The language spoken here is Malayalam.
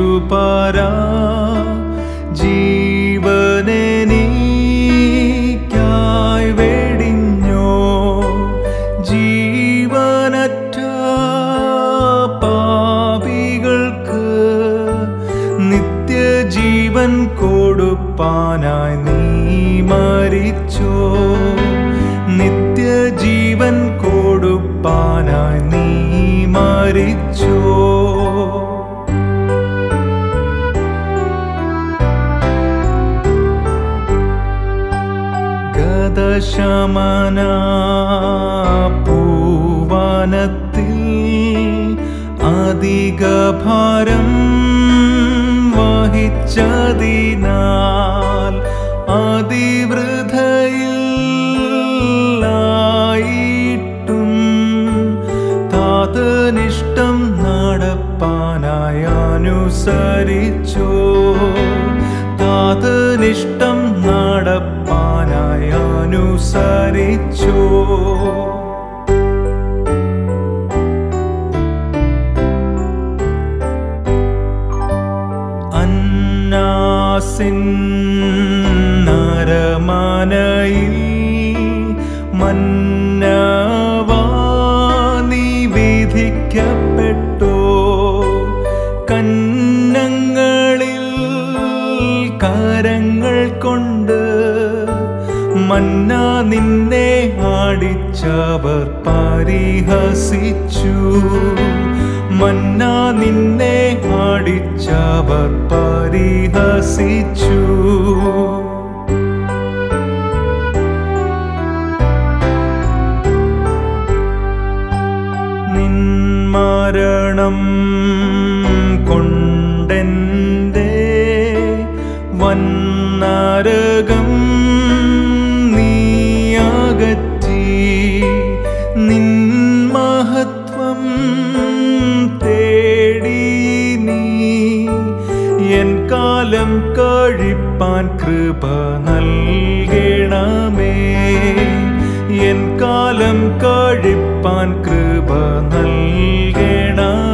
പാരാ. ജീവനെനിക്കായി വെടിഞ്ഞോ. ജീവനറ്റ പാപികൾക്ക് നിത്യജീവൻ കൊടുപ്പാനായി നീ മരിച്ചോ. നിത്യജീവൻ കൊടുപ്പാനായി നീ മരിച്ചോ. ഗതശമന പൂവനത്തിൽ അധിക ഭാരം വഹിച്ചതിനാൽ അതിവൃതയിൽ ആയിട്ടും താതനിഷ്ടം നടപ്പാനായി അനുസരിച്ചോ. താതനിഷ്ടം നടപ്പാനായി അനുസരിച്ചോ. അന്നാസിൻ നരമനയിൽ മന്ന നിന്നെ ആടിച്ചവർ പരിഹസിച്ചു. മന്ന നിന്നെ ആടിച്ചവർ പരിഹസിച്ചു. നിൻ കൊണ്ടെന്തേ വന്നരകം കാലം കഴിപ്പാൻ കൃപ നൽകണമേ. എൻ കാലം കഴിപ്പാൻ കൃപ നൽകണമേ.